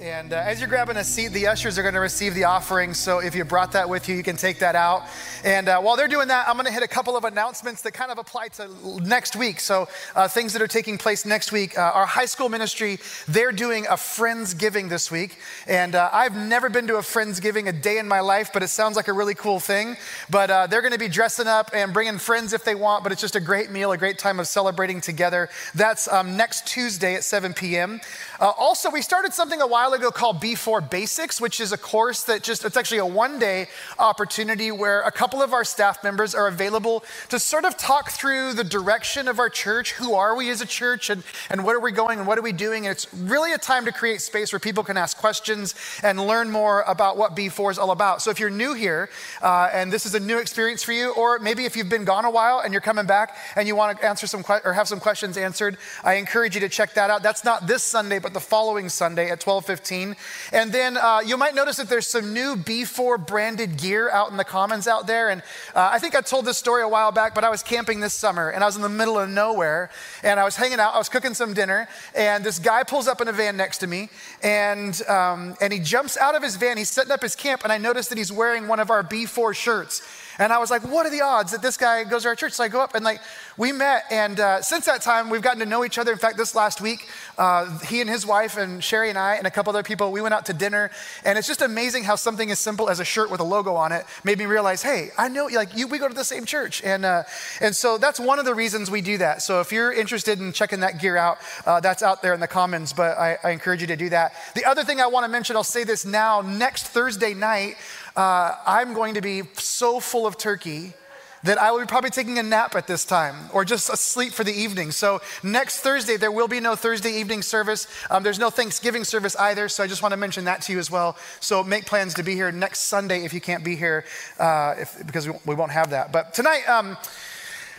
And uh, as you're grabbing a seat, the ushers are going to receive the offering. So if you brought that with you, you can take that out. And uh, while they're doing that, I'm going to hit a couple of announcements that kind of apply to next week. So uh, things that are taking place next week. Uh, our high school ministry, they're doing a Friendsgiving this week. And uh, I've never been to a Friendsgiving a day in my life, but it sounds like a really cool thing. But uh, they're going to be dressing up and bringing friends if they want, but it's just a great meal, a great time of celebrating together. That's um, next Tuesday at 7 p.m. also, we started something a while ago called B4 Basics, which is a course that just, it's actually a one day opportunity where a couple of our staff members are available to sort of talk through the direction of our church. Who are we as a church and, and where are we going and what are we doing? And it's really a time to create space where people can ask questions and learn more about what B4 is all about. So if you're new here uh, and this is a new experience for you, or maybe if you've been gone a while and you're coming back and you want to answer some que- or have some questions answered, I encourage you to check that out. That's not this Sunday, but the following Sunday at 12:15. And then uh, you might notice that there's some new B4 branded gear out in the commons out there. And uh, I think I told this story a while back, but I was camping this summer and I was in the middle of nowhere and I was hanging out. I was cooking some dinner and this guy pulls up in a van next to me and um, and he jumps out of his van. He's setting up his camp and I noticed that he's wearing one of our B4 shirts. And I was like, what are the odds that this guy goes to our church? So I go up and like, we met. And uh, since that time, we've gotten to know each other. In fact, this last week, uh, he and his wife and Sherry and I and a couple other people, we went out to dinner. And it's just amazing how something as simple as a shirt with a logo on it made me realize, hey, I know, like, you, we go to the same church. And, uh, and so that's one of the reasons we do that. So if you're interested in checking that gear out, uh, that's out there in the commons, but I, I encourage you to do that. The other thing I want to mention, I'll say this now, next Thursday night, uh, I'm going to be so full of turkey that I will be probably taking a nap at this time or just asleep for the evening. So, next Thursday, there will be no Thursday evening service. Um, there's no Thanksgiving service either. So, I just want to mention that to you as well. So, make plans to be here next Sunday if you can't be here, uh, if, because we, won't have that. But tonight, um,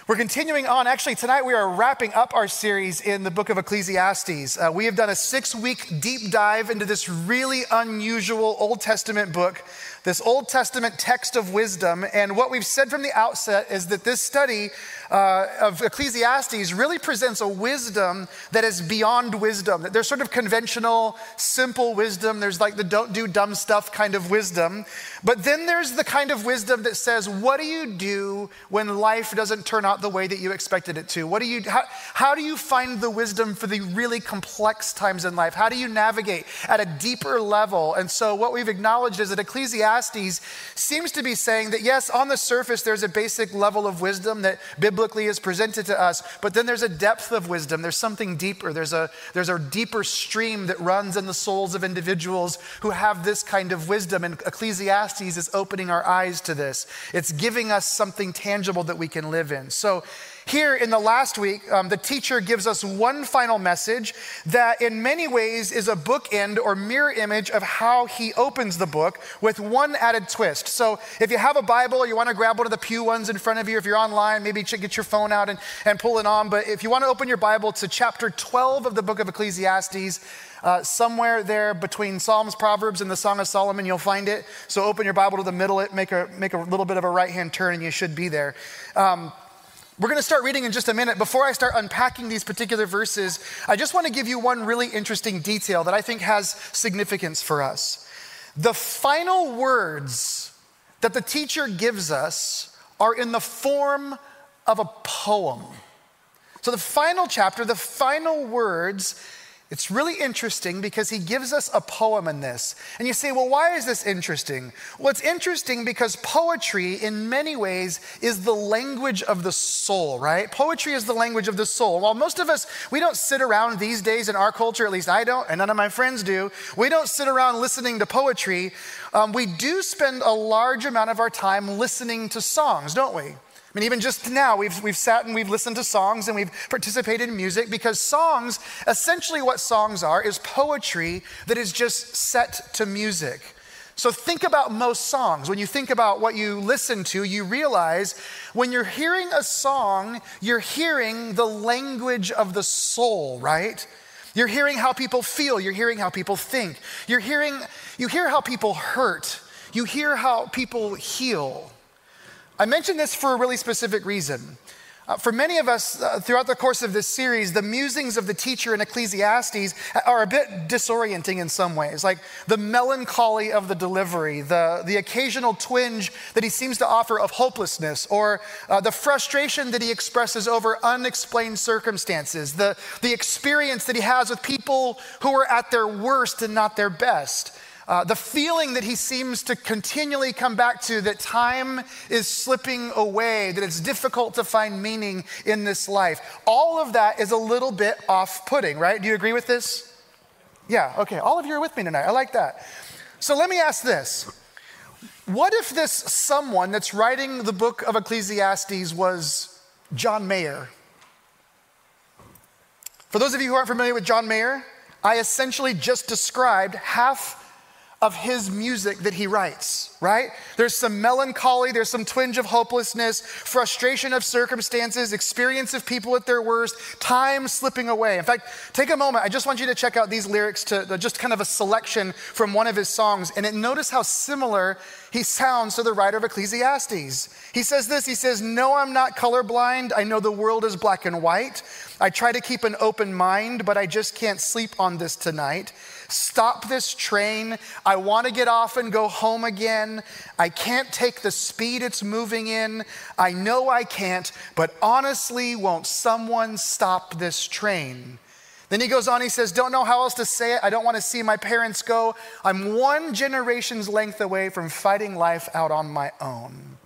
we're continuing on. Actually, tonight we are wrapping up our series in the book of Ecclesiastes. Uh, we have done a six week deep dive into this really unusual Old Testament book this Old Testament text of wisdom. And what we've said from the outset is that this study uh, of Ecclesiastes really presents a wisdom that is beyond wisdom. There's sort of conventional, simple wisdom. There's like the don't do dumb stuff kind of wisdom. But then there's the kind of wisdom that says, what do you do when life doesn't turn out the way that you expected it to? What do you, how, how do you find the wisdom for the really complex times in life? How do you navigate at a deeper level? And so what we've acknowledged is that Ecclesiastes Ecclesiastes seems to be saying that, yes, on the surface, there's a basic level of wisdom that biblically is presented to us, but then there's a depth of wisdom. There's something deeper. There's a, there's a deeper stream that runs in the souls of individuals who have this kind of wisdom. And Ecclesiastes is opening our eyes to this, it's giving us something tangible that we can live in. So, here in the last week, um, the teacher gives us one final message that, in many ways, is a bookend or mirror image of how he opens the book with one added twist. So, if you have a Bible you want to grab one of the Pew ones in front of you, if you're online, maybe get your phone out and, and pull it on. But if you want to open your Bible to chapter 12 of the book of Ecclesiastes, uh, somewhere there between Psalms, Proverbs, and the Song of Solomon, you'll find it. So open your Bible to the middle, it make a make a little bit of a right hand turn, and you should be there. Um, we're going to start reading in just a minute. Before I start unpacking these particular verses, I just want to give you one really interesting detail that I think has significance for us. The final words that the teacher gives us are in the form of a poem. So, the final chapter, the final words it's really interesting because he gives us a poem in this. And you say, well, why is this interesting? Well, it's interesting because poetry, in many ways, is the language of the soul, right? Poetry is the language of the soul. While most of us, we don't sit around these days in our culture, at least I don't, and none of my friends do, we don't sit around listening to poetry. Um, we do spend a large amount of our time listening to songs, don't we? Mean, even just now, we've, we've sat and we've listened to songs and we've participated in music because songs, essentially what songs are, is poetry that is just set to music. So think about most songs. When you think about what you listen to, you realize when you're hearing a song, you're hearing the language of the soul, right? You're hearing how people feel, you're hearing how people think. You're hearing you hear how people hurt. You hear how people heal. I mention this for a really specific reason. Uh, for many of us, uh, throughout the course of this series, the musings of the teacher in Ecclesiastes are a bit disorienting in some ways. Like the melancholy of the delivery, the, the occasional twinge that he seems to offer of hopelessness, or uh, the frustration that he expresses over unexplained circumstances, the, the experience that he has with people who are at their worst and not their best. Uh, the feeling that he seems to continually come back to that time is slipping away, that it's difficult to find meaning in this life. All of that is a little bit off putting, right? Do you agree with this? Yeah, okay. All of you are with me tonight. I like that. So let me ask this What if this someone that's writing the book of Ecclesiastes was John Mayer? For those of you who aren't familiar with John Mayer, I essentially just described half of his music that he writes, right? There's some melancholy, there's some twinge of hopelessness, frustration of circumstances, experience of people at their worst, time slipping away. In fact, take a moment. I just want you to check out these lyrics to uh, just kind of a selection from one of his songs and notice how similar he sounds to the writer of Ecclesiastes. He says this, he says, "No, I'm not colorblind. I know the world is black and white. I try to keep an open mind, but I just can't sleep on this tonight." Stop this train. I want to get off and go home again. I can't take the speed it's moving in. I know I can't, but honestly, won't someone stop this train? Then he goes on, he says, Don't know how else to say it. I don't want to see my parents go. I'm one generation's length away from fighting life out on my own.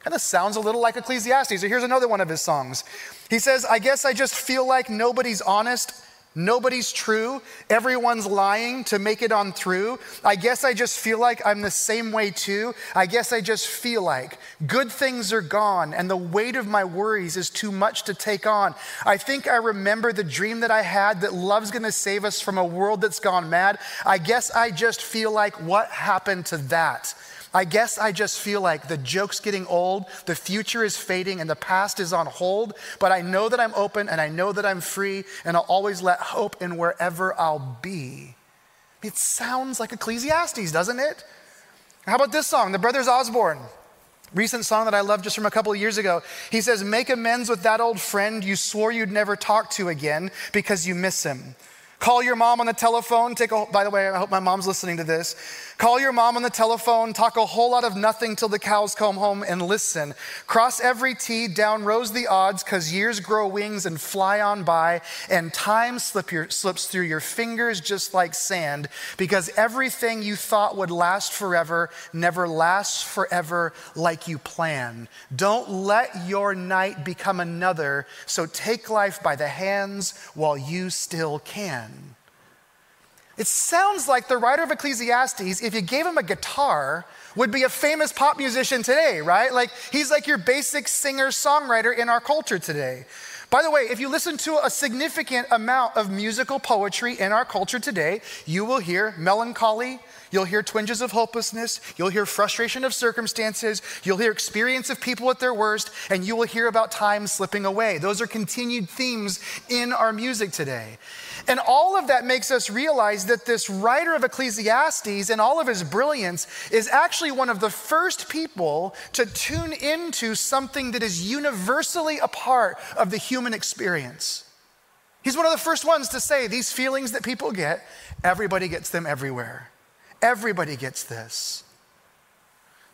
Kind of sounds a little like Ecclesiastes. So here's another one of his songs. He says, I guess I just feel like nobody's honest. Nobody's true. Everyone's lying to make it on through. I guess I just feel like I'm the same way too. I guess I just feel like good things are gone and the weight of my worries is too much to take on. I think I remember the dream that I had that love's gonna save us from a world that's gone mad. I guess I just feel like what happened to that? I guess I just feel like the joke's getting old, the future is fading, and the past is on hold, but I know that I'm open and I know that I'm free, and I'll always let hope in wherever I'll be. It sounds like Ecclesiastes, doesn't it? How about this song, The Brothers Osborne? Recent song that I love just from a couple of years ago. He says, Make amends with that old friend you swore you'd never talk to again because you miss him. Call your mom on the telephone. Take a, by the way, I hope my mom's listening to this. Call your mom on the telephone. Talk a whole lot of nothing till the cows come home and listen. Cross every T, down rows the odds, cause years grow wings and fly on by, and time slip your, slips through your fingers just like sand, because everything you thought would last forever never lasts forever like you plan. Don't let your night become another, so take life by the hands while you still can. It sounds like the writer of Ecclesiastes, if you gave him a guitar, would be a famous pop musician today, right? Like he's like your basic singer songwriter in our culture today. By the way, if you listen to a significant amount of musical poetry in our culture today, you will hear melancholy, You'll hear twinges of hopelessness. You'll hear frustration of circumstances. You'll hear experience of people at their worst, and you will hear about time slipping away. Those are continued themes in our music today. And all of that makes us realize that this writer of Ecclesiastes, and all of his brilliance, is actually one of the first people to tune into something that is universally a part of the human experience. He's one of the first ones to say these feelings that people get, everybody gets them everywhere. Everybody gets this.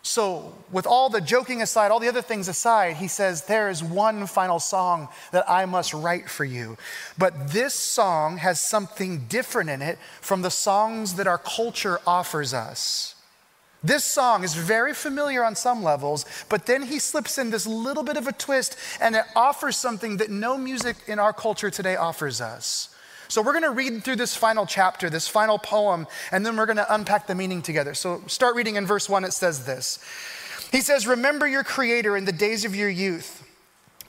So, with all the joking aside, all the other things aside, he says, There is one final song that I must write for you. But this song has something different in it from the songs that our culture offers us. This song is very familiar on some levels, but then he slips in this little bit of a twist and it offers something that no music in our culture today offers us. So we're going to read through this final chapter, this final poem, and then we're going to unpack the meaning together. So start reading in verse 1. It says this He says, Remember your Creator in the days of your youth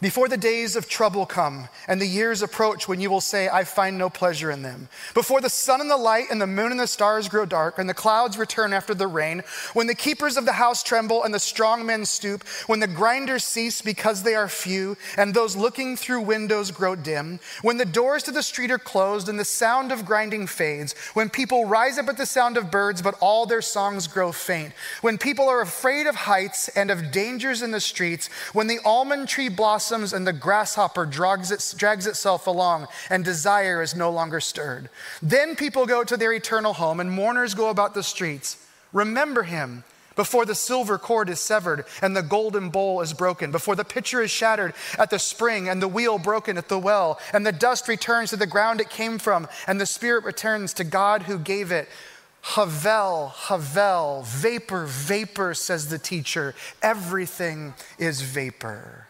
before the days of trouble come and the years approach when you will say, I find no pleasure in them. Before the sun and the light and the moon and the stars grow dark and the clouds return after the rain, when the keepers of the house tremble and the strong men stoop, when the grinders cease because they are few and those looking through windows grow dim, when the doors to the street are closed and the sound of grinding fades, when people rise up at the sound of birds but all their songs grow faint, when people are afraid of heights and of dangers in the streets, when the almond tree blossoms blossoms and the grasshopper drags, it, drags itself along, and desire is no longer stirred. Then people go to their eternal home, and mourners go about the streets. Remember him before the silver cord is severed and the golden bowl is broken, before the pitcher is shattered at the spring and the wheel broken at the well, and the dust returns to the ground it came from, and the spirit returns to God who gave it. Havel, Havel, vapor, vapor, says the teacher. Everything is vapor.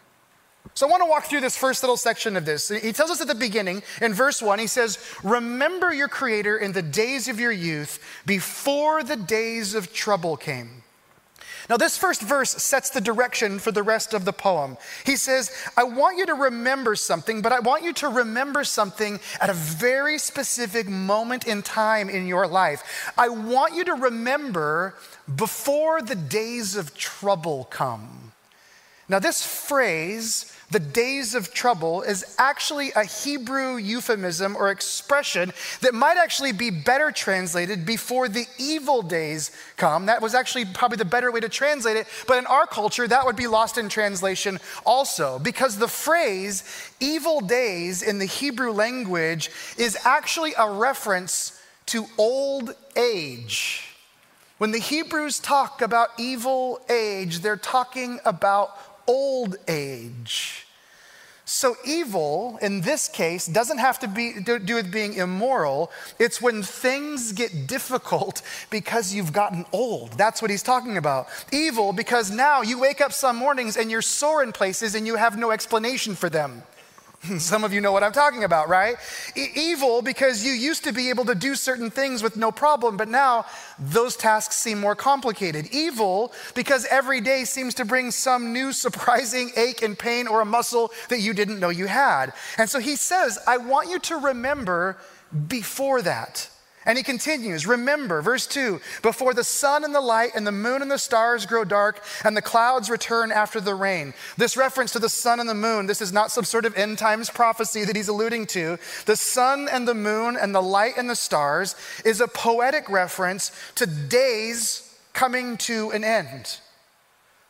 So I want to walk through this first little section of this. He tells us at the beginning, in verse 1, he says, Remember your Creator in the days of your youth, before the days of trouble came. Now, this first verse sets the direction for the rest of the poem. He says, I want you to remember something, but I want you to remember something at a very specific moment in time in your life. I want you to remember before the days of trouble come. Now, this phrase the days of trouble is actually a Hebrew euphemism or expression that might actually be better translated before the evil days come. That was actually probably the better way to translate it. But in our culture, that would be lost in translation also, because the phrase evil days in the Hebrew language is actually a reference to old age. When the Hebrews talk about evil age, they're talking about old age. So, evil in this case doesn't have to be, do with being immoral. It's when things get difficult because you've gotten old. That's what he's talking about. Evil because now you wake up some mornings and you're sore in places and you have no explanation for them. Some of you know what I'm talking about, right? E- evil because you used to be able to do certain things with no problem, but now those tasks seem more complicated. Evil because every day seems to bring some new surprising ache and pain or a muscle that you didn't know you had. And so he says, I want you to remember before that. And he continues, remember, verse 2 before the sun and the light and the moon and the stars grow dark and the clouds return after the rain. This reference to the sun and the moon, this is not some sort of end times prophecy that he's alluding to. The sun and the moon and the light and the stars is a poetic reference to days coming to an end.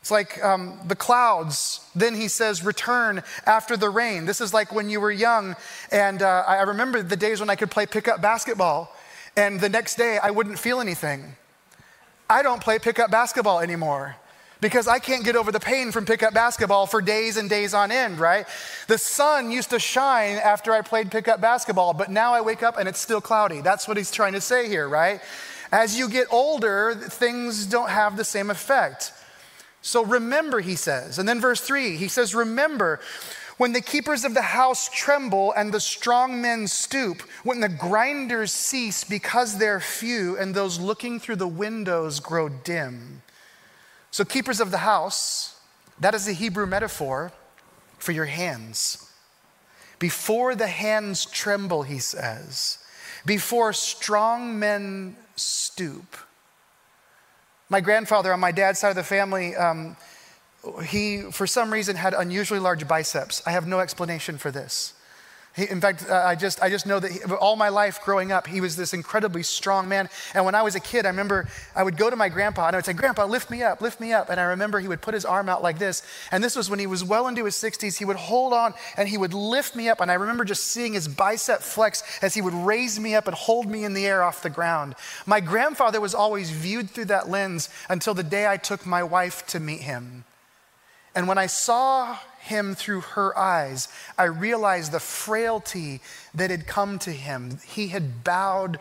It's like um, the clouds, then he says, return after the rain. This is like when you were young, and uh, I remember the days when I could play pickup basketball and the next day I wouldn't feel anything. I don't play pickup basketball anymore because I can't get over the pain from pickup basketball for days and days on end, right? The sun used to shine after I played pickup basketball, but now I wake up and it's still cloudy. That's what he's trying to say here, right? As you get older, things don't have the same effect. So remember, he says. And then verse three, he says, Remember when the keepers of the house tremble and the strong men stoop, when the grinders cease because they're few and those looking through the windows grow dim. So, keepers of the house, that is the Hebrew metaphor for your hands. Before the hands tremble, he says, before strong men stoop. My grandfather on my dad's side of the family, um, he, for some reason, had unusually large biceps. I have no explanation for this. He, in fact, I, just, I just know that he, all my life growing up, he was this incredibly strong man. And when I was a kid, I remember I would go to my grandpa and I would say, Grandpa, lift me up, lift me up. And I remember he would put his arm out like this. And this was when he was well into his 60s. He would hold on and he would lift me up. And I remember just seeing his bicep flex as he would raise me up and hold me in the air off the ground. My grandfather was always viewed through that lens until the day I took my wife to meet him. And when I saw him through her eyes, I realized the frailty that had come to him. He had bowed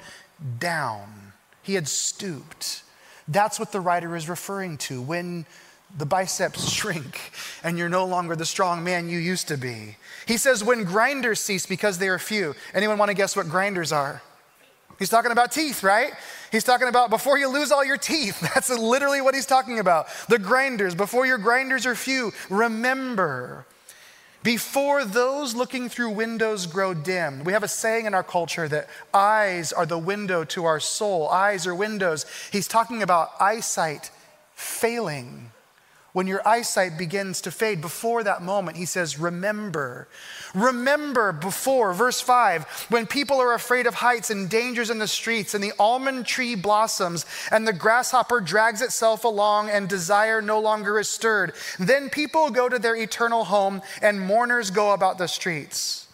down, he had stooped. That's what the writer is referring to when the biceps shrink and you're no longer the strong man you used to be. He says, when grinders cease because they are few. Anyone want to guess what grinders are? He's talking about teeth, right? He's talking about before you lose all your teeth. That's literally what he's talking about. The grinders, before your grinders are few, remember. Before those looking through windows grow dim. We have a saying in our culture that eyes are the window to our soul. Eyes are windows. He's talking about eyesight failing when your eyesight begins to fade. Before that moment, he says, Remember. Remember before, verse 5, when people are afraid of heights and dangers in the streets, and the almond tree blossoms, and the grasshopper drags itself along, and desire no longer is stirred. Then people go to their eternal home, and mourners go about the streets.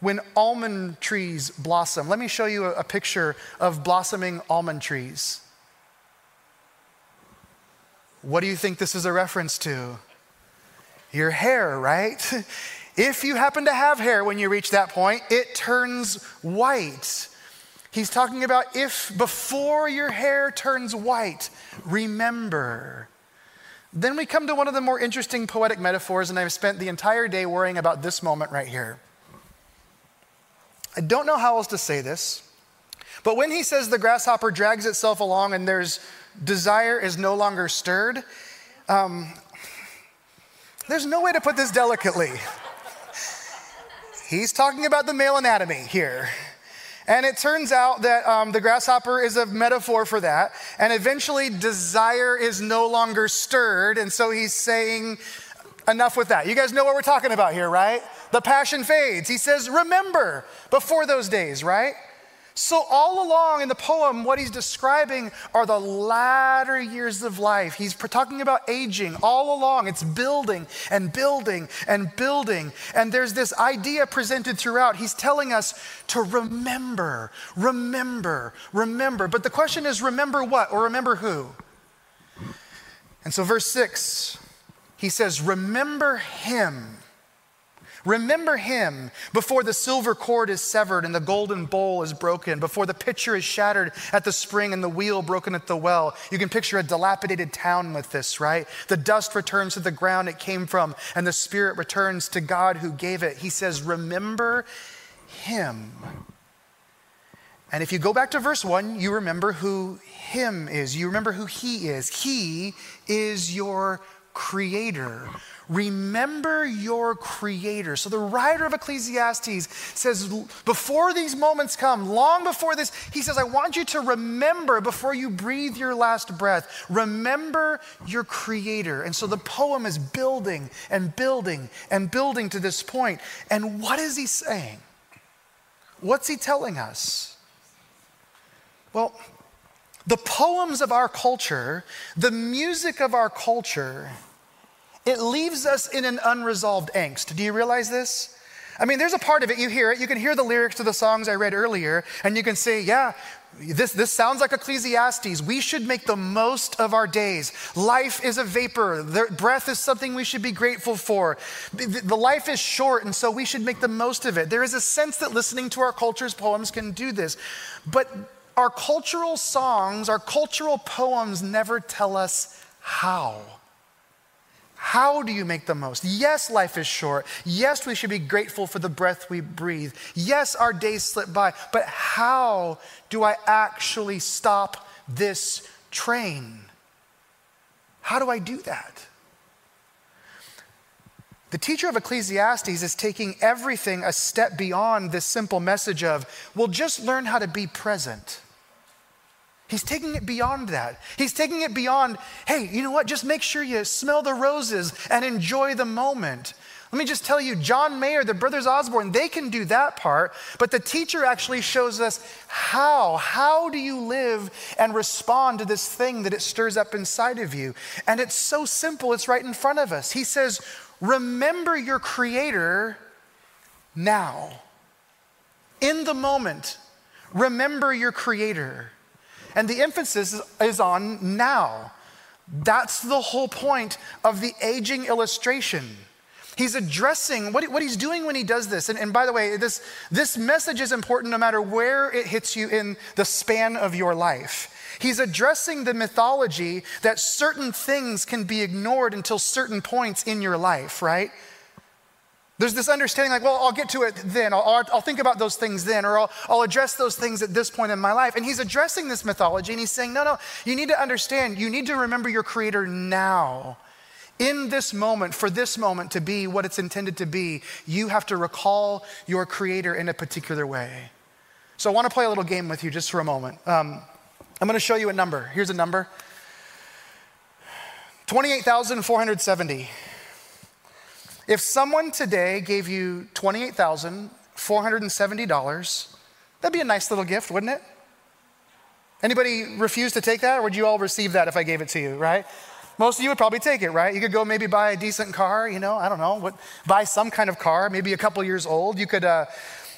When almond trees blossom, let me show you a picture of blossoming almond trees. What do you think this is a reference to? Your hair, right? If you happen to have hair when you reach that point, it turns white. He's talking about if before your hair turns white, remember. Then we come to one of the more interesting poetic metaphors, and I've spent the entire day worrying about this moment right here. I don't know how else to say this, but when he says the grasshopper drags itself along and there's desire is no longer stirred. Um, there's no way to put this delicately. He's talking about the male anatomy here. And it turns out that um, the grasshopper is a metaphor for that. And eventually, desire is no longer stirred. And so he's saying, enough with that. You guys know what we're talking about here, right? The passion fades. He says, remember before those days, right? So, all along in the poem, what he's describing are the latter years of life. He's talking about aging all along. It's building and building and building. And there's this idea presented throughout. He's telling us to remember, remember, remember. But the question is remember what or remember who? And so, verse 6, he says, Remember him Remember him before the silver cord is severed and the golden bowl is broken, before the pitcher is shattered at the spring and the wheel broken at the well. You can picture a dilapidated town with this, right? The dust returns to the ground it came from, and the spirit returns to God who gave it. He says, Remember him. And if you go back to verse 1, you remember who him is. You remember who he is. He is your creator. Remember your creator. So the writer of Ecclesiastes says, before these moments come, long before this, he says, I want you to remember before you breathe your last breath. Remember your creator. And so the poem is building and building and building to this point. And what is he saying? What's he telling us? Well, the poems of our culture, the music of our culture, it leaves us in an unresolved angst. Do you realize this? I mean, there's a part of it, you hear it, you can hear the lyrics to the songs I read earlier, and you can say, yeah, this, this sounds like Ecclesiastes. We should make the most of our days. Life is a vapor. The breath is something we should be grateful for. The, the life is short, and so we should make the most of it. There is a sense that listening to our culture's poems can do this. But our cultural songs, our cultural poems never tell us how. How do you make the most? Yes, life is short. Yes, we should be grateful for the breath we breathe. Yes, our days slip by. But how do I actually stop this train? How do I do that? The teacher of Ecclesiastes is taking everything a step beyond this simple message of, well, just learn how to be present. He's taking it beyond that. He's taking it beyond, hey, you know what? Just make sure you smell the roses and enjoy the moment. Let me just tell you, John Mayer, the Brothers Osborne, they can do that part, but the teacher actually shows us how. How do you live and respond to this thing that it stirs up inside of you? And it's so simple, it's right in front of us. He says, Remember your Creator now. In the moment, remember your Creator. And the emphasis is on now. That's the whole point of the aging illustration. He's addressing what, what he's doing when he does this. And, and by the way, this, this message is important no matter where it hits you in the span of your life. He's addressing the mythology that certain things can be ignored until certain points in your life, right? There's this understanding like, well, I'll get to it then. I'll, I'll think about those things then, or I'll, I'll, address those things at this point in my life. And he's addressing this mythology and he's saying, no, no, you need to understand, you need to remember your creator now. In this moment, for this moment to be what it's intended to be, you have to recall your creator in a particular way. So I want to play a little game with you just for a moment. Um, I'm going to show you a number. Here's a number 28,470. If someone today gave you $28,470, that'd be a nice little gift, wouldn't it? Anybody refuse to take that, or would you all receive that if I gave it to you, right? Most of you would probably take it, right? You could go maybe buy a decent car, you know, I don't know, what, buy some kind of car, maybe a couple years old. You could uh,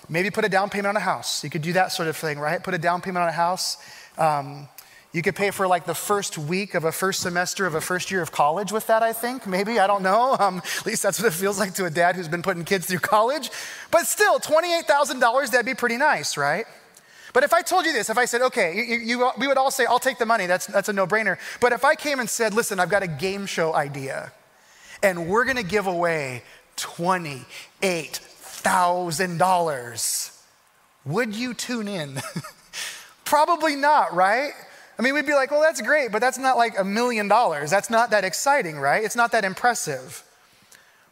maybe put a down payment on a house. You could do that sort of thing, right? Put a down payment on a house. Um, you could pay for like the first week of a first semester of a first year of college with that, I think. Maybe, I don't know. Um, at least that's what it feels like to a dad who's been putting kids through college. But still, $28,000, that'd be pretty nice, right? But if I told you this, if I said, okay, you, you, we would all say, I'll take the money, that's, that's a no brainer. But if I came and said, listen, I've got a game show idea, and we're gonna give away $28,000, would you tune in? Probably not, right? I mean, we'd be like, well, that's great, but that's not like a million dollars. That's not that exciting, right? It's not that impressive.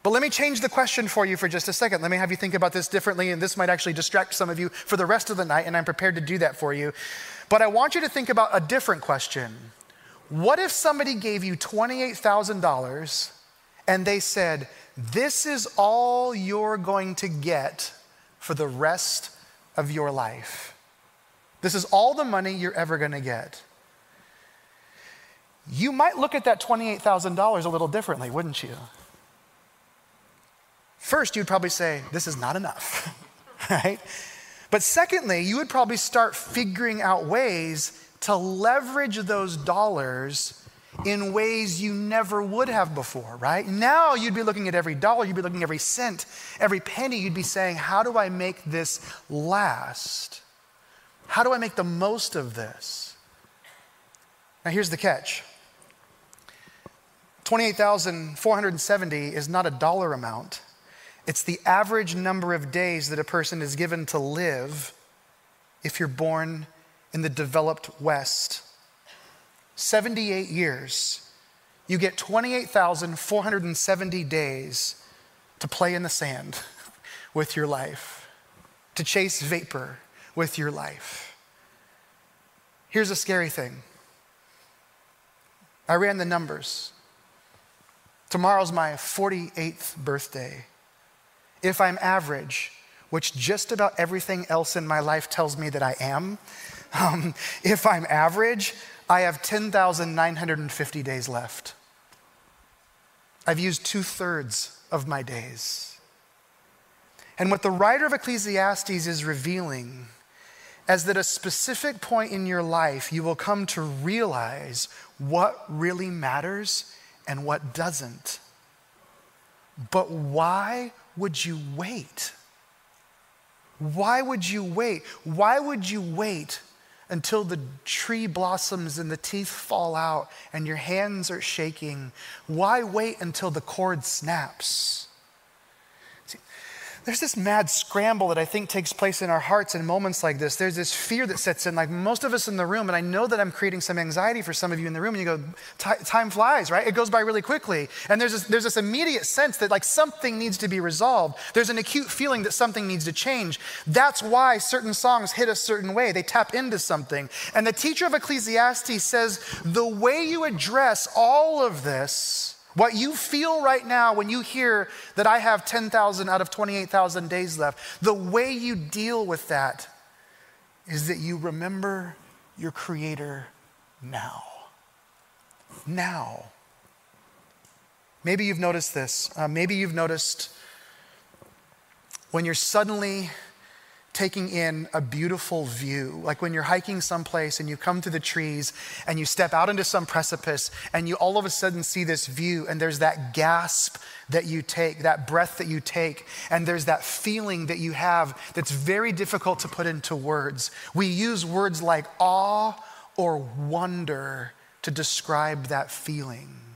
But let me change the question for you for just a second. Let me have you think about this differently, and this might actually distract some of you for the rest of the night, and I'm prepared to do that for you. But I want you to think about a different question. What if somebody gave you $28,000 and they said, This is all you're going to get for the rest of your life? This is all the money you're ever going to get. You might look at that $28,000 a little differently, wouldn't you? First, you'd probably say, This is not enough, right? But secondly, you would probably start figuring out ways to leverage those dollars in ways you never would have before, right? Now you'd be looking at every dollar, you'd be looking at every cent, every penny, you'd be saying, How do I make this last? How do I make the most of this? Now, here's the catch 28,470 is not a dollar amount. It's the average number of days that a person is given to live if you're born in the developed West. 78 years. You get 28,470 days to play in the sand with your life, to chase vapor with your life. Here's a scary thing I ran the numbers. Tomorrow's my 48th birthday if I'm average, which just about everything else in my life tells me that I am, um, if I'm average, I have 10,950 days left. I've used two thirds of my days. And what the writer of Ecclesiastes is revealing is that at a specific point in your life, you will come to realize what really matters and what doesn't. But why would you wait? Why would you wait? Why would you wait until the tree blossoms and the teeth fall out and your hands are shaking? Why wait until the cord snaps? There's this mad scramble that I think takes place in our hearts in moments like this. There's this fear that sets in, like most of us in the room, and I know that I'm creating some anxiety for some of you in the room, and you go, time flies, right? It goes by really quickly. And there's this, there's this immediate sense that like something needs to be resolved. There's an acute feeling that something needs to change. That's why certain songs hit a certain way. They tap into something. And the teacher of Ecclesiastes says, the way you address all of this what you feel right now when you hear that I have 10,000 out of 28,000 days left, the way you deal with that is that you remember your Creator now. Now. Maybe you've noticed this. Uh, maybe you've noticed when you're suddenly taking in a beautiful view. Like when you're hiking someplace and you come to the trees and you step out into some precipice and you all of a sudden see this view and there's that gasp that you take, that breath that you take, and there's that feeling that you have that's very difficult to put into words. We use words like awe or wonder to describe that feeling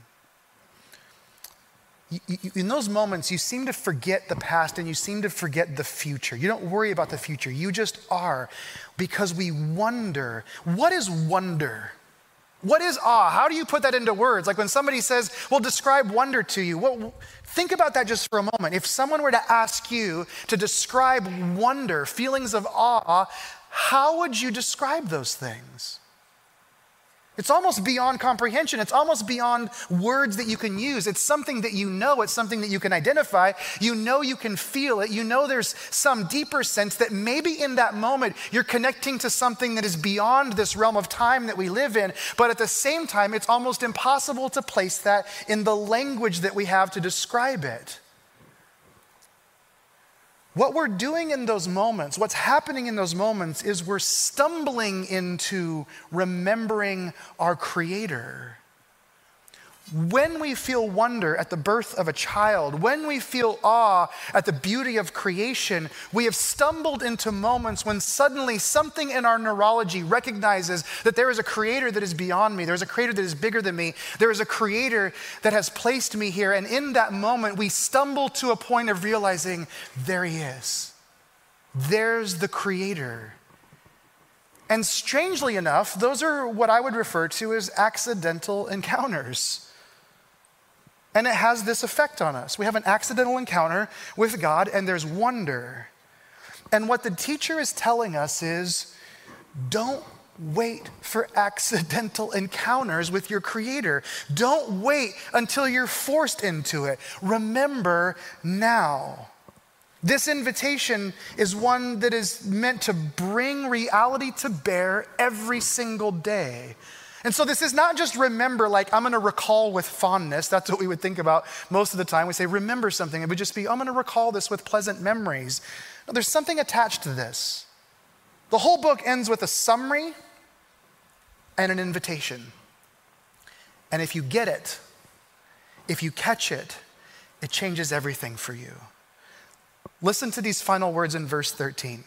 in those moments, you seem to forget the past and you seem to forget the future. You don't worry about the future. You just are because we wonder. What is wonder? What is awe? How do you put that into words? Like when somebody says, well, describe wonder to you. Well, think about that just for a moment. If someone were to ask you to describe wonder, feelings of awe, how would you describe those things? It's almost beyond comprehension. It's almost beyond words that you can use. It's something that you know. It's something that you can identify. You know you can feel it. You know there's some deeper sense that maybe in that moment you're connecting to something that is beyond this realm of time that we live in. But at the same time, it's almost impossible to place that in the language that we have to describe it. What we're doing in those moments, what's happening in those moments, is we're stumbling into remembering our Creator. When we feel wonder at the birth of a child, when we feel awe at the beauty of creation, we have stumbled into moments when suddenly something in our neurology recognizes that there is a creator that is beyond me. There is a creator that is bigger than me. There is a creator that has placed me here. And in that moment, we stumble to a point of realizing there he is. There's the creator. And strangely enough, those are what I would refer to as accidental encounters. And it has this effect on us. We have an accidental encounter with God, and there's wonder. And what the teacher is telling us is don't wait for accidental encounters with your Creator. Don't wait until you're forced into it. Remember now. This invitation is one that is meant to bring reality to bear every single day. And so this is not just remember, like I'm going to recall with fondness. That's what we would think about most of the time. We say remember something. It would just be, I'm going to recall this with pleasant memories. No, there's something attached to this. The whole book ends with a summary and an invitation. And if you get it, if you catch it, it changes everything for you. Listen to these final words in verse 13.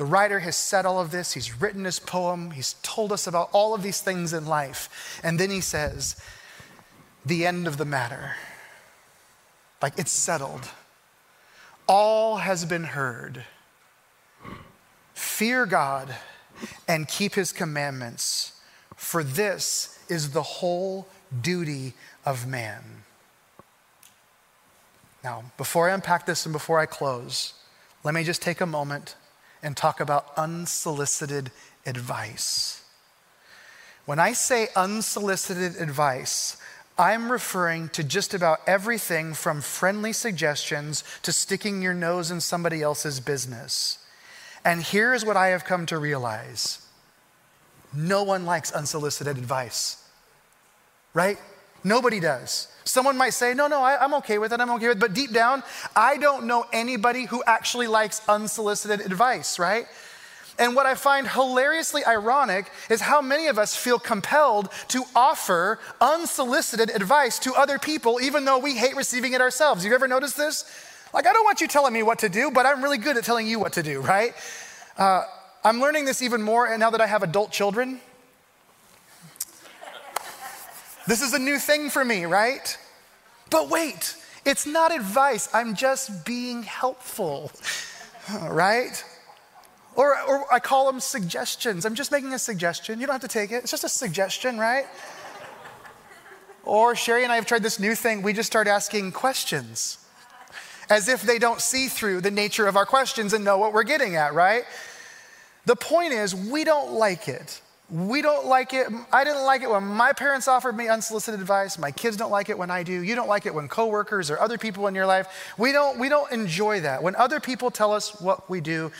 The writer has said all of this. He's written his poem. He's told us about all of these things in life. And then he says, the end of the matter. Like it's settled. All has been heard. Fear God and keep his commandments, for this is the whole duty of man. Now, before I unpack this and before I close, let me just take a moment and talk about unsolicited advice. When I say unsolicited advice, I'm referring to just about everything from friendly suggestions to sticking your nose in somebody else's business. And here's what I have come to realize no one likes unsolicited advice, right? Nobody does. Someone might say, no, no, I, am okay with it, I'm okay with it. But deep down, I don't know anybody who actually likes unsolicited advice, right? And what I find hilariously ironic is how many of us feel compelled to offer unsolicited advice to other people, even though we hate receiving it ourselves. You ever noticed this? Like, I don't want you telling me what to do, but I'm really good at telling you what to do, right? Uh, I'm learning this even more now that I have adult children. This is a new thing for me, right? But wait, it's not advice. I'm just being helpful, right? Or, or I call them suggestions. I'm just making a suggestion. You don't have to take it, it's just a suggestion, right? Or Sherry and I have tried this new thing. We just start asking questions as if they don't see through the nature of our questions and know what we're getting at, right? The point is, we don't like it we don't like it. I didn't like it when my parents offered me unsolicited advice. My kids don't like it when I do. You don't like it when coworkers or other people in your life. We don't, we don't enjoy that. When other people tell us what we do,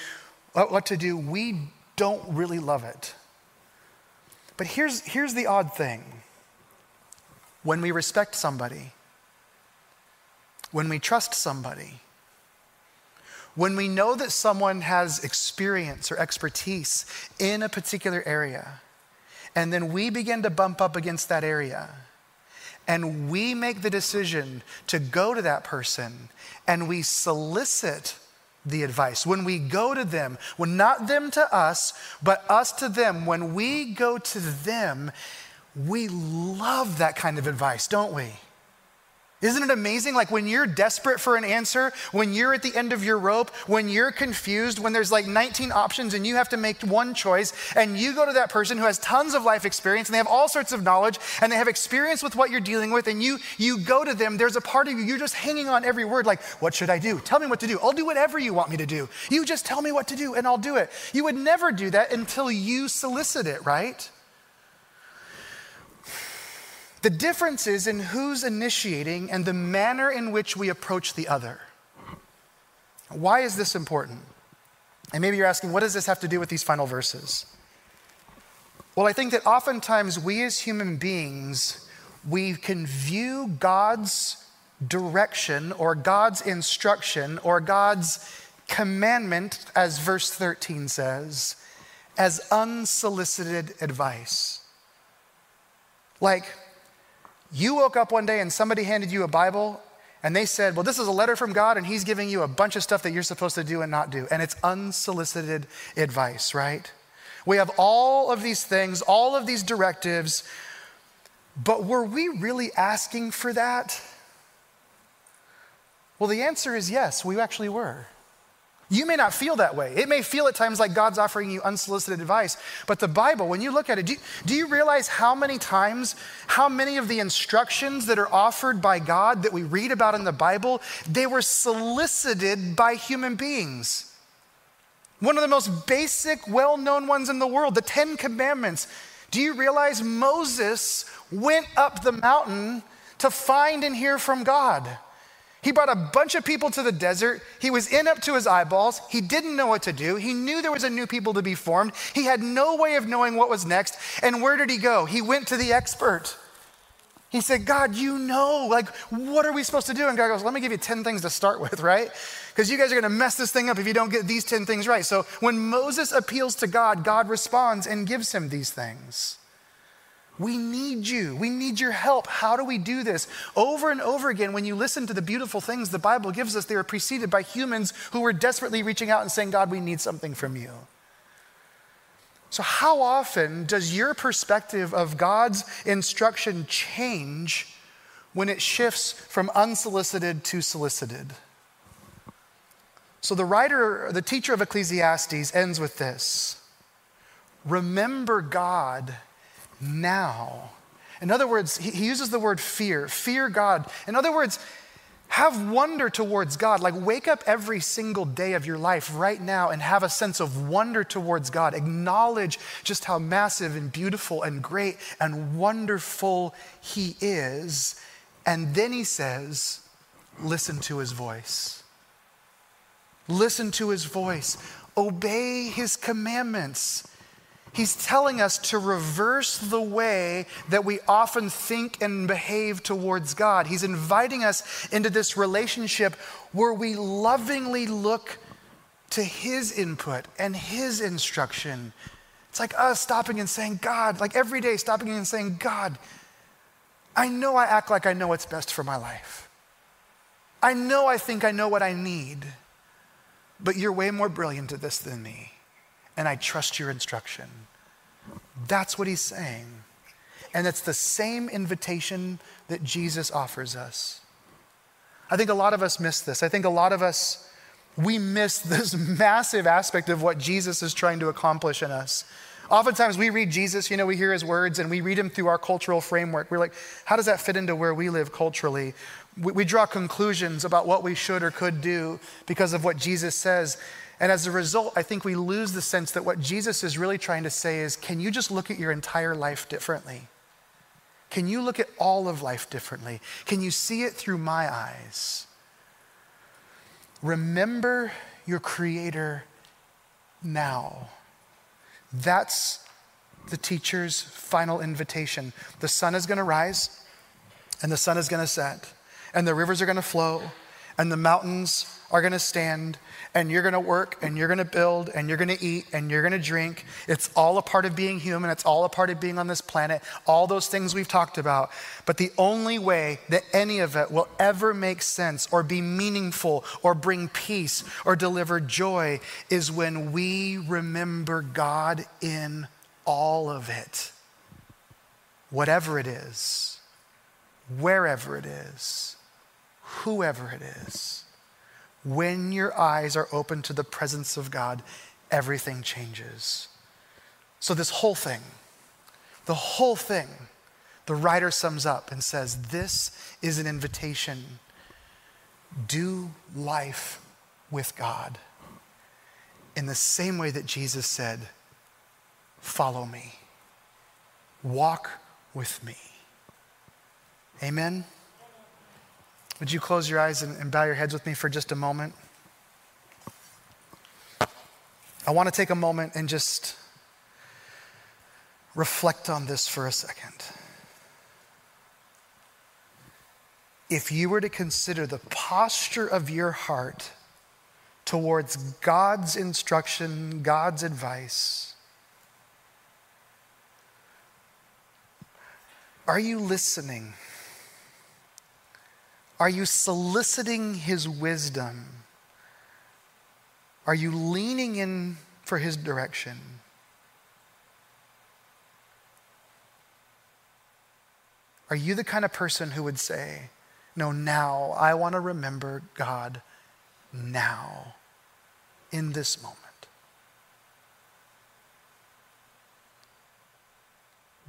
what to do, we don't really love it. But here's, here's the odd thing when we respect somebody, when we trust somebody, when we know that someone has experience or expertise in a particular area, and then we begin to bump up against that area, and we make the decision to go to that person and we solicit the advice. When we go to them, when not them to us, but us to them, when we go to them, we love that kind of advice, don't we? Isn't it amazing? Like when you're desperate for an answer, when you're at the end of your rope, when you're confused, when there's like 19 options and you have to make one choice, and you go to that person who has tons of life experience and they have all sorts of knowledge and they have experience with what you're dealing with, and you you go to them, there's a part of you, you're just hanging on every word, like, what should I do? Tell me what to do. I'll do whatever you want me to do. You just tell me what to do and I'll do it. You would never do that until you solicit it, right? The difference is in who's initiating and the manner in which we approach the other. Why is this important? And maybe you're asking, what does this have to do with these final verses? Well, I think that oftentimes we as human beings, we can view God's direction or God's instruction or God's commandment, as verse 13 says, as unsolicited advice. Like, you woke up one day and somebody handed you a Bible and they said, Well, this is a letter from God and He's giving you a bunch of stuff that you're supposed to do and not do. And it's unsolicited advice, right? We have all of these things, all of these directives, but were we really asking for that? Well, the answer is yes, we actually were. You may not feel that way. It may feel at times like God's offering you unsolicited advice. But the Bible, when you look at it, do you, do you, realize how many times, how many of the instructions that are offered by God that we read about in the Bible, they were solicited by human beings? One of the most basic, well known ones in the world, the Ten Commandments. Do you realize Moses went up the mountain to find and hear from God? He brought a bunch of people to the desert. He was in up to his eyeballs. He didn't know what to do. He knew there was a new people to be formed. He had no way of knowing what was next. And where did he go? He went to the expert. He said, God, you know, like, what are we supposed to do? And God goes, let me give you 10 things to start with, right? Because you guys are going to mess this thing up if you don't get these 10 things right. So when Moses appeals to God, God responds and gives him these things. We need you. We need your help. How do we do this? Over and over again, when you listen to the beautiful things the Bible gives us, they are preceded by humans who are desperately reaching out and saying, God, we need something from you. So, how often does your perspective of God's instruction change when it shifts from unsolicited to solicited? So, the writer, the teacher of Ecclesiastes ends with this Remember God now. In other words, he, uses the word fear, fear God. In other words, have wonder towards God. Like, wake up every single day of your life right now and have a sense of wonder towards God. Acknowledge just how massive and beautiful and great and wonderful He is. And then He says, listen to His voice. Listen to His voice. Obey His commandments. He's telling us to reverse the way that we often think and behave towards God. He's inviting us into this relationship where we lovingly look to His input and His instruction. It's like us stopping and saying, God, like every day stopping and saying, God, I know I act like I know what's best for my life. I know I think I know what I need, but you're way more brilliant at this than me and I trust your instruction. That's what he's saying. And it's the same invitation that Jesus offers us. I think a lot of us miss this. I think a lot of us, we miss this massive aspect of what Jesus is trying to accomplish in us. Oftentimes we read Jesus, you know, we hear his words and we read him through our cultural framework. We're like, how does that fit into where we live culturally? We, we draw conclusions about what we should or could do because of what Jesus says. And as a result, I think we lose the sense that what Jesus is really trying to say is can you just look at your entire life differently? Can you look at all of life differently? Can you see it through my eyes? Remember your Creator now. That's the teacher's final invitation. The sun is going to rise, and the sun is going to set, and the rivers are going to flow, and the mountains are going to stand and you're going to work and you're going to build and you're going to eat and you're going to drink. It's all a part of being human. It's all a part of being on this planet. All those things we've talked about. But the only way that any of it will ever make sense or be meaningful or bring peace or deliver joy is when we remember God in all of it. Whatever it is, wherever it is, whoever it is. When your eyes are open to the presence of God, everything changes. So, this whole thing, the whole thing, the writer sums up and says, This is an invitation. Do life with God in the same way that Jesus said, Follow me, walk with me. Amen. Would you close your eyes and, and bow your heads with me for just a moment? I want to take a moment and just reflect on this for a second. If you were to consider the posture of your heart towards God's instruction, God's advice, are you listening? Are you soliciting his wisdom? Are you leaning in for his direction? Are you the kind of person who would say, No, now I want to remember God now, in this moment?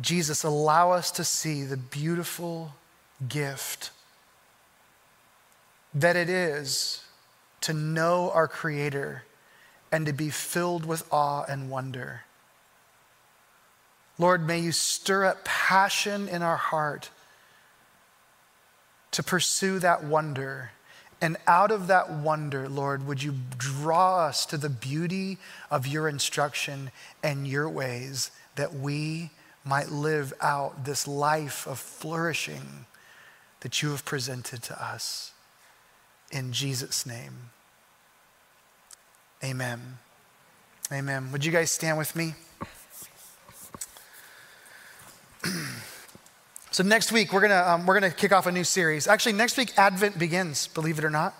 Jesus, allow us to see the beautiful gift that it is to know our Creator and to be filled with awe and wonder. Lord, may you stir up passion in our heart to pursue that wonder. And out of that wonder, Lord, would you draw us to the beauty of your instruction and your ways that we might live out this life of flourishing that you have presented to us in Jesus' name. Amen. Amen. Would you guys stand with me? so next week we're gonna um, we're gonna kick off a new series. Actually, next week Advent begins. Believe it or not.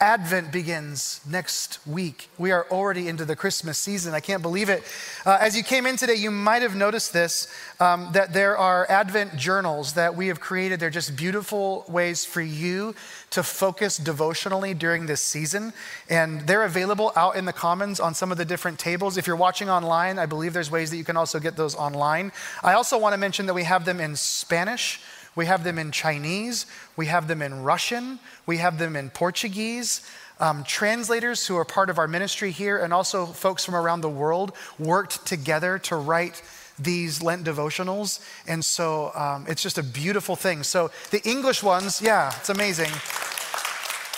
Advent begins next week. We are already into the Christmas season. I can't believe it. Uh, as you came in today, you might have noticed this um, that there are Advent journals that we have created. They're just beautiful ways for you to focus devotionally during this season. And they're available out in the Commons on some of the different tables. If you're watching online, I believe there's ways that you can also get those online. I also want to mention that we have them in Spanish. We have them in Chinese, we have them in Russian, we have them in Portuguese. Um, translators who are part of our ministry here and also folks from around the world worked together to write these Lent devotionals. And so um, it's just a beautiful thing. So the English ones, yeah, it's amazing.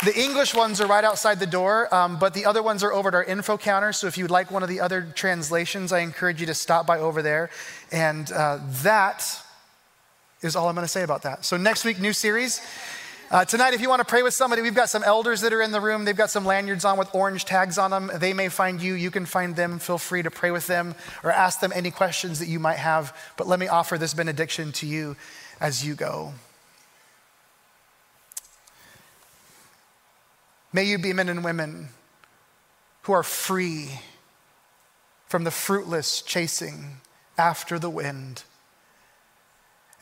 The English ones are right outside the door, um, but the other ones are over at our info counter. So if you'd like one of the other translations, I encourage you to stop by over there. And uh, that is all I'm going to say about that. So, next week, new series. Uh, tonight, if you want to pray with somebody, we've got some elders that are in the room. They've got some lanyards on with orange tags on them. They may find you. You can find them. Feel free to pray with them or ask them any questions that you might have. But let me offer this benediction to you as you go. May you be men and women who are free from the fruitless chasing after the wind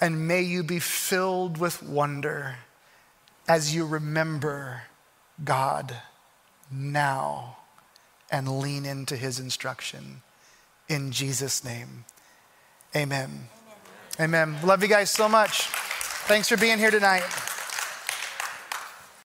and may you be filled with wonder as you remember God now and lean into his instruction. In Jesus' name, amen. Amen. amen. Love you guys so much. Thanks for being here tonight.